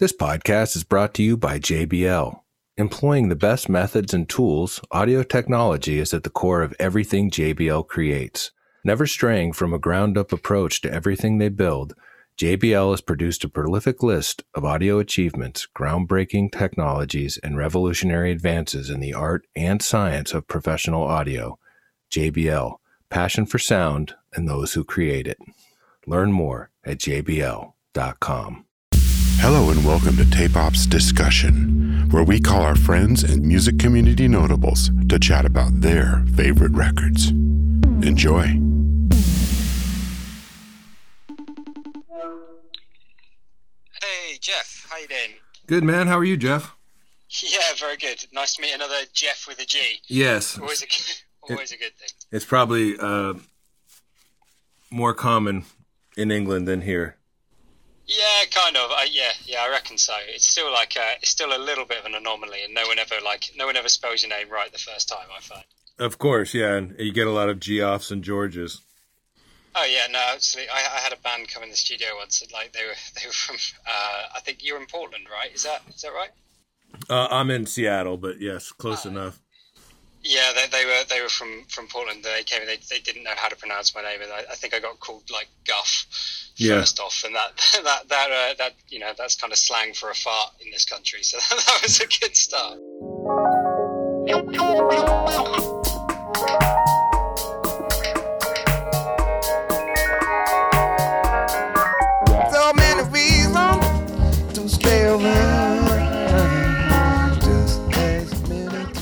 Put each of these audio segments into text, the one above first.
This podcast is brought to you by JBL. Employing the best methods and tools, audio technology is at the core of everything JBL creates. Never straying from a ground up approach to everything they build, JBL has produced a prolific list of audio achievements, groundbreaking technologies, and revolutionary advances in the art and science of professional audio. JBL, passion for sound and those who create it. Learn more at jbl.com. Hello and welcome to Tape Ops Discussion, where we call our friends and music community notables to chat about their favorite records. Enjoy. Hey Jeff, how you doing? Good man. How are you, Jeff? Yeah, very good. Nice to meet another Jeff with a G. Yes. Always a always a good thing. It's probably uh, more common in England than here. Yeah, kind of. I, yeah, yeah, I reckon so. It's still like a, it's still a little bit of an anomaly, and no one ever like no one ever spells your name right the first time. I find. Of course, yeah, and you get a lot of Geoffs and Georges. Oh yeah, no, absolutely. I, I had a band come in the studio once. And, like they were they were from. Uh, I think you're in Portland, right? Is that is that right? Uh, I'm in Seattle, but yes, close enough. Yeah, they, they were they were from, from Portland. They came. They, they didn't know how to pronounce my name, and I, I think I got called like Guff Yeah. first off, and that that that uh, that you know that's kind of slang for a fart in this country. So that was a good start.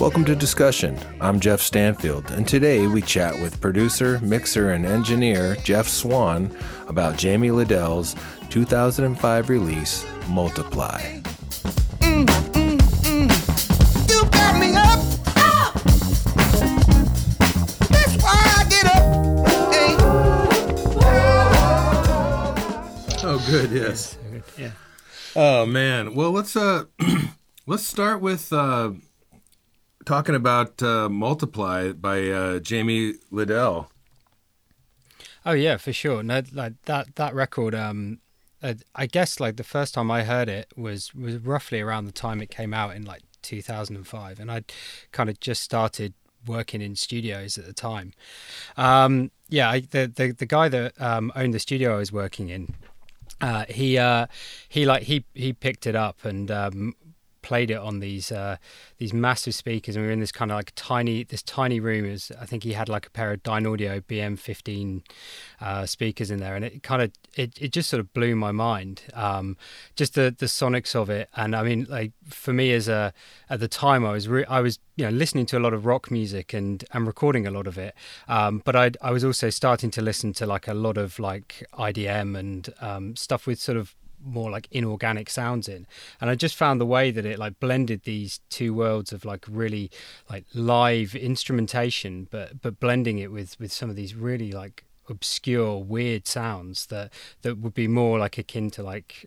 Welcome to Discussion. I'm Jeff Stanfield, and today we chat with producer, mixer, and engineer Jeff Swan about Jamie Lidell's 2005 release, Multiply. You got me up. That's why I get up. Hey. Oh, good, yes. Yeah. Oh man. Well, let's uh, let's start with uh, talking about uh, Multiply by uh, Jamie Lidell. Oh yeah, for sure. No, like that that record. Um, I guess like the first time I heard it was was roughly around the time it came out in like 2005, and I'd kind of just started working in studios at the time. Um, yeah, I, the the the guy that um, owned the studio I was working in, uh, he uh, he like he he picked it up and um, played it on these uh, these massive speakers, and we were in this kind of like tiny this tiny room. Was, I think he had like a pair of Dynaudio BM15 uh, speakers in there, and it kind of it, it just sort of blew my mind. Um, just the the sonics of it, and I mean, like for me as a at the time, I was re- I was you know listening to a lot of rock music and and recording a lot of it, um, but I I was also starting to listen to like a lot of like IDM and um, stuff with sort of more like inorganic sounds in. And i just found the way that it like blended these two worlds of like really like live instrumentation but but blending it with with some of these really like obscure weird sounds that that would be more like akin to like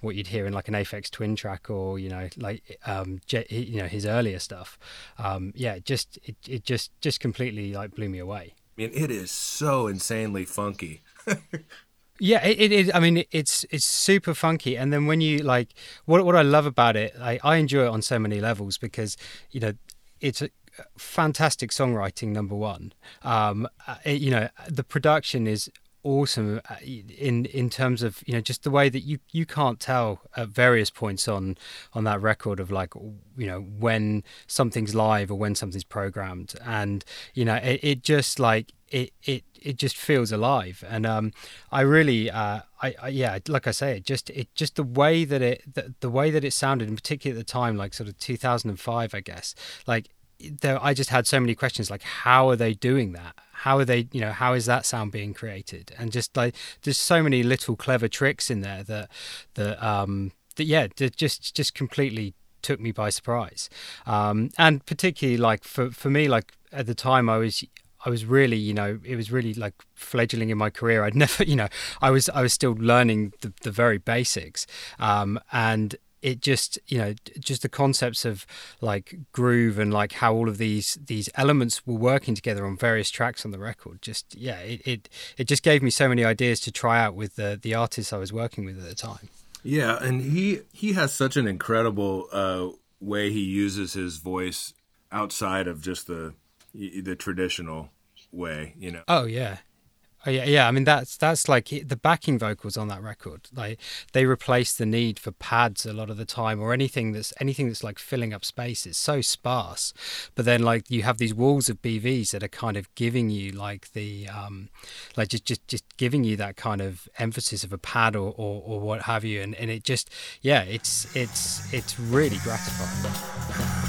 what you'd hear in like an Aphex Twin track or you know like um you know his earlier stuff. Um yeah just it, it just just completely like blew me away. I mean, it is so insanely funky. Yeah, it, is. I mean, it's it's super funky, and then when you like, what what I love about it, I, I enjoy it on so many levels because you know, it's a fantastic songwriting. Number one, um, uh, it- you know, the production is awesome uh, in in terms of you know just the way that you you can't tell at various points on on that record of like you know when something's live or when something's programmed. And you know it, it just like it it it just feels alive. And um i really uh I, I yeah like i say it just it just the way that it the, the way that it sounded in particular at the time like sort of 2005 i guess like there i just had so many questions like how are they doing that how are they you know how is that sound being created? And just like there's so many little clever tricks in there that that um that yeah just just completely took me by surprise. Um and particularly like for for me like at the time i was I was really, you know, it was really like fledgling in my career. I'd never, you know, I was I was still learning the, the very basics, um, and it just you know just the concepts of like groove and like how all of these these elements were working together on various tracks on the record just yeah it it, it just gave me so many ideas to try out with the the artists I was working with at the time Yeah, and he he has such an incredible uh, way he uses his voice outside of just the the traditional way, you know. Oh yeah. Oh, yeah, yeah. I mean, that's that's like the backing vocals on that record. Like they replace the need for pads a lot of the time, or anything that's anything that's like filling up space. It's so sparse, but then like you have these walls of BVs that are kind of giving you like the um, like just just just giving you that kind of emphasis of a pad or or, or what have you, and and it just yeah, it's it's it's really gratifying.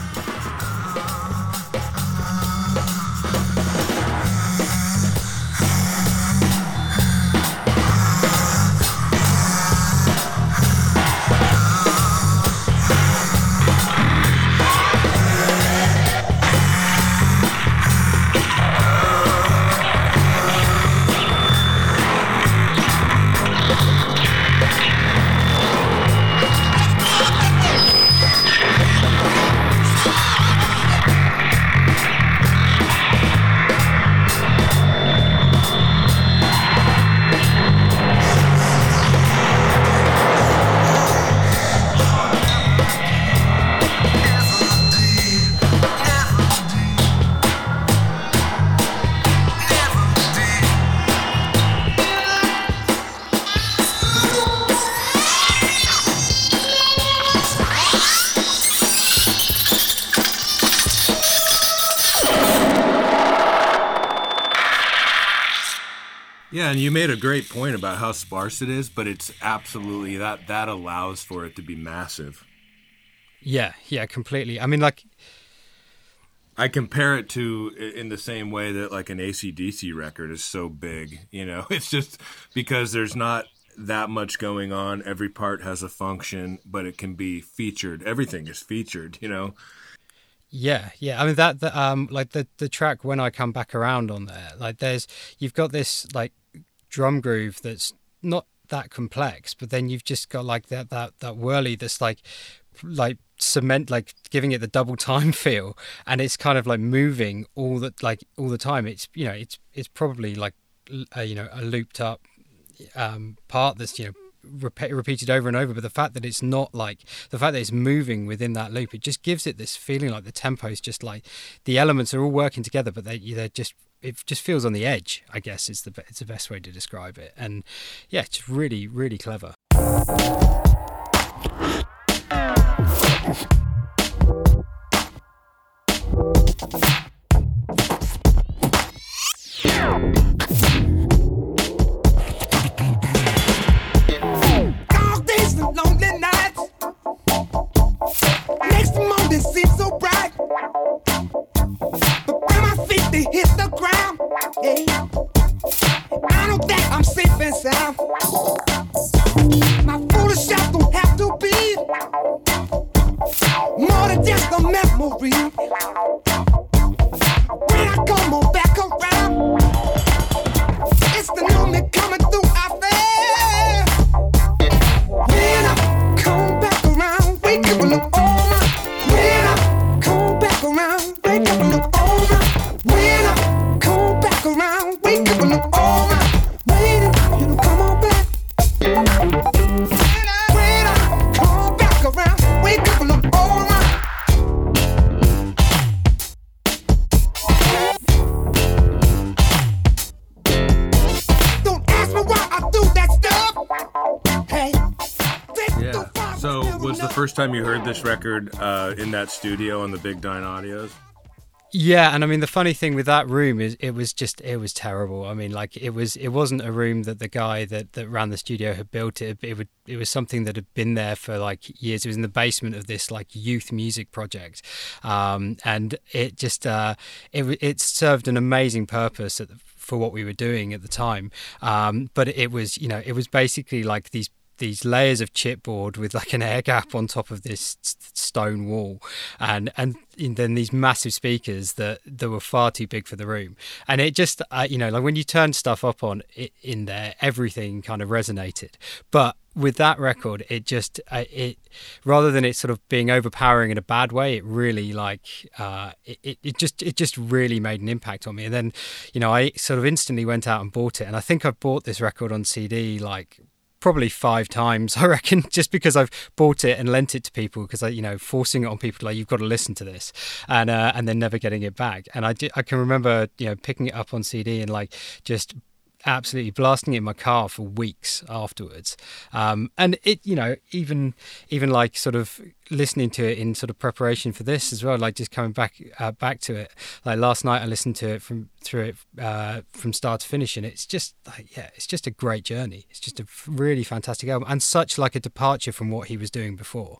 You made a great point about how sparse it is, but it's absolutely that that allows for it to be massive. Yeah, yeah, completely. I mean, like, I compare it to in the same way that like an ACDC record is so big. You know, it's just because there's not that much going on. Every part has a function, but it can be featured. Everything is featured. You know. Yeah, yeah. I mean that, the, um, like the the track when I come back around on there, like there's you've got this like drum groove that's not that complex, but then you've just got like that that that whirly that's like like cement like giving it the double time feel and it's kind of like moving all the like all the time. It's you know it's it's probably like a, you know a looped up um part that's you know repeat, repeated over and over but the fact that it's not like the fact that it's moving within that loop it just gives it this feeling like the tempo is just like the elements are all working together but they they're just it just feels on the edge. I guess is the it's the best way to describe it. And yeah, it's really really clever. First time you heard this record uh, in that studio on the Big Dynaudios? Yeah, and I mean the funny thing with that room is it was just it was terrible. I mean, like it was it wasn't a room that the guy that, that ran the studio had built. It it would it was something that had been there for like years. It was in the basement of this like youth music project, um, and it just uh, it it served an amazing purpose the, for what we were doing at the time. Um, but it was you know it was basically like these these layers of chipboard with like an air gap on top of this stone wall. And and then these massive speakers that that were far too big for the room. And it just uh, you know like when you turn stuff up on it in there everything kind of resonated. But with that record it just uh, it rather than it sort of being overpowering in a bad way it really like uh it, it just it just really made an impact on me. And then you know i sort of instantly went out and bought it. And i think i bought this record on cd like probably five times, I reckon, just because I've bought it and lent it to people because I, you know, forcing it on people like you've got to listen to this, and uh, and then never getting it back. And I I can remember, you know, picking it up on CD and like just absolutely blasting it in my car for weeks afterwards. Um, and it, you know, even even like sort of listening to it in sort of preparation for this as well, like just coming back uh, back to it. Like last night, I listened to it from through it uh, from start to finish, and it's just like yeah, it's just a great journey. It's just a really fantastic album, and such like a departure from what he was doing before,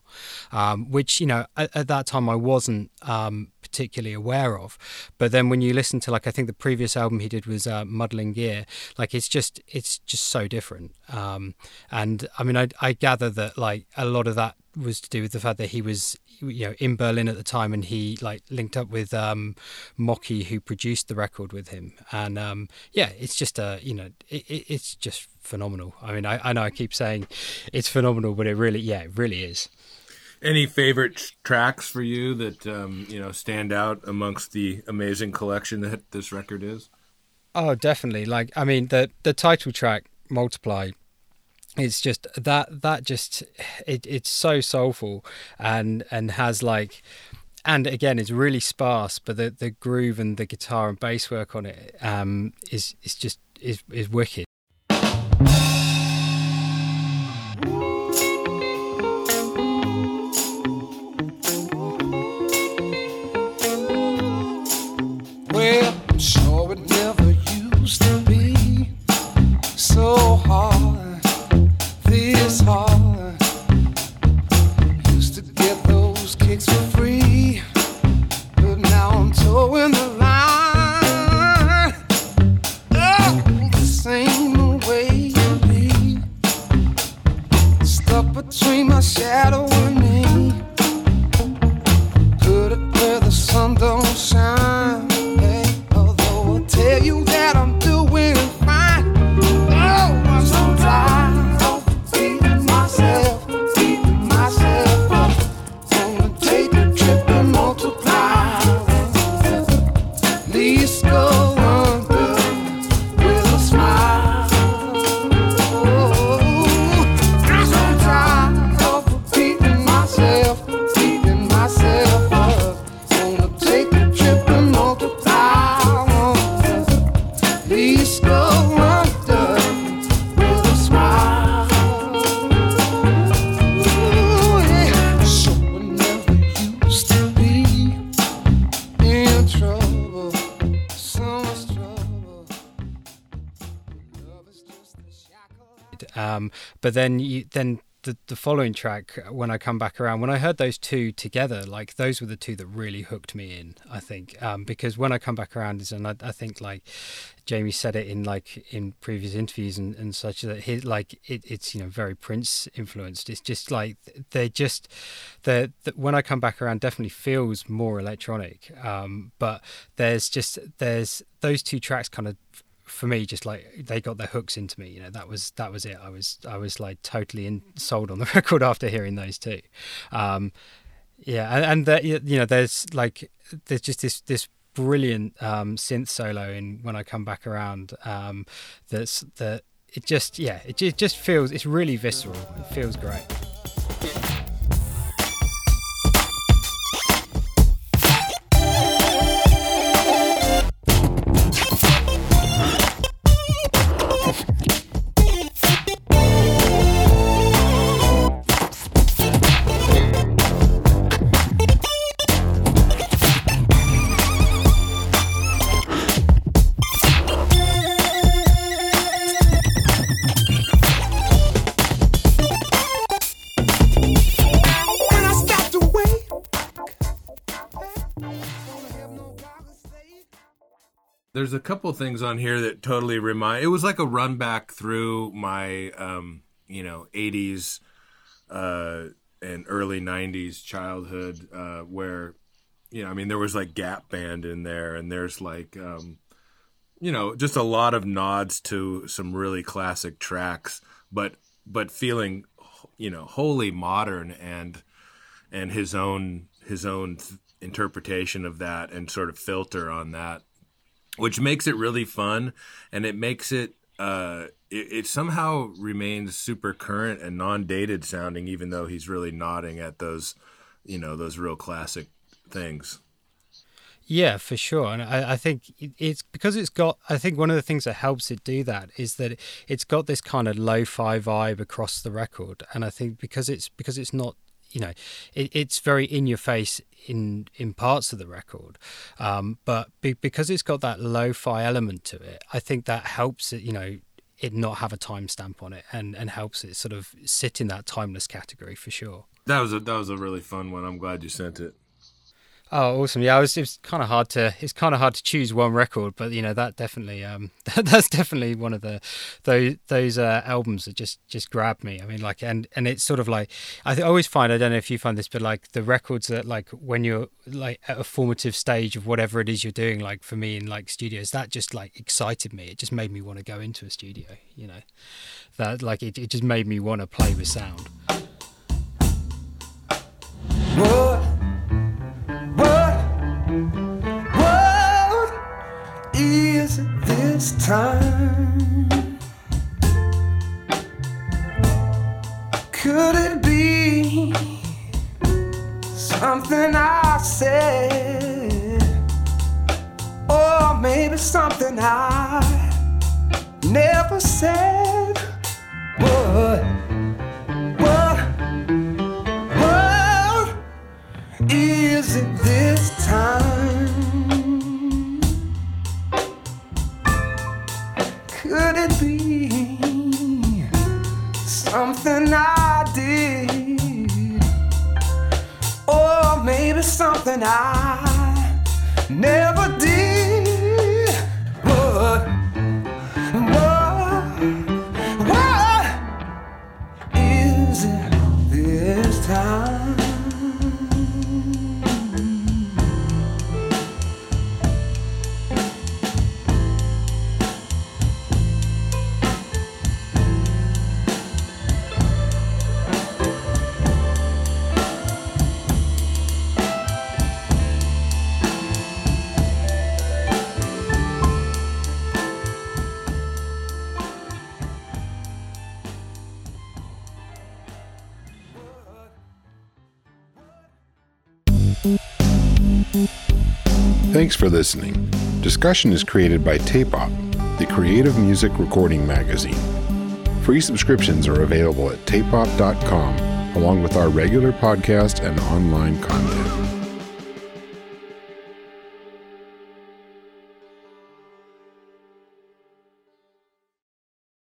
um, which you know at, at, that time I wasn't um, particularly aware of. But then when you listen to like I think the previous album he did was uh, Muddlin Gear, like it's just it's just so different. Um, and I mean I I gather that like a lot of that was to do with the fact that he was you know in Berlin at the time and he like linked up with um Mocky who produced the record with him. And um yeah it's just a you know it, it's just phenomenal. I mean I, I know I keep saying it's phenomenal but it really yeah it really is. Any favorite tracks for you that um you know stand out amongst the amazing collection that this record is? Oh definitely. Like I mean the the title track multiply it's just that that just it, it's so soulful and and has like and again it's really sparse but the the groove and the guitar and bass work on it um is is just is is wicked um but then you then the, the following track when i come back around when i heard those two together like those were the two that really hooked me in i think. Um because when i come back around is and i, I think like jamie said it in like in previous interviews and, and such that his like it, it's you know very prince influenced it's just like they're just they the when i come back around definitely feels more electronic. Um but there's just there's those two tracks kind of for me just like they got their hooks into me you know that was that was it. I was i was like totally in, sold on the record after hearing those two. Um yeah and, and that you know there's like there's just this this brilliant um synth solo in when i come back around um that's that it just yeah it it just feels it's really visceral. It feels great There's a couple things on here that totally remind. It was like a run back through my, um, you know, '80s uh, and early '90s childhood, uh, where, you know, I mean, there was like Gap Band in there, and there's like, um, you know, just a lot of nods to some really classic tracks, but but feeling, you know, wholly modern and and his own his own interpretation of that and sort of filter on that which makes it really fun and it makes it uh, it, it somehow remains super current and non-dated sounding, even though he's really nodding at those, you know, those real classic things. Yeah, for sure. And I, I think it's because it's got, I think one of the things that helps it do that is that it's got this kind of lo fi vibe across the record. And I think because it's, because it's not, you know, it, it's very in your face in, in parts of the record. Um, but be, because it's got that lo fi element to it, I think that helps it, you know, it not have a timestamp on it and, and helps it sort of sit in that timeless category for sure. That was a that was a really fun one. I'm glad you sent it. Oh, awesome! Yeah, it was, was kind of hard to it's kind of hard to choose one record, but you know that definitely um that, that's definitely one of the those those uh, albums that just just grabbed me. I mean, like and and it's sort of like I th- always find I don't know if you find this, but like the records that like when you're like at a formative stage of whatever it is you're doing, like for me in like studios, that just like excited me. It just made me want to go into a studio. You know, that like it, it just made me want to play with sound. What? Time? Could it I never did? Thanks for listening. Discussion is created by Tape Op, the creative music recording magazine. Free subscriptions are available at tapeop.com, along with our regular podcast and online content.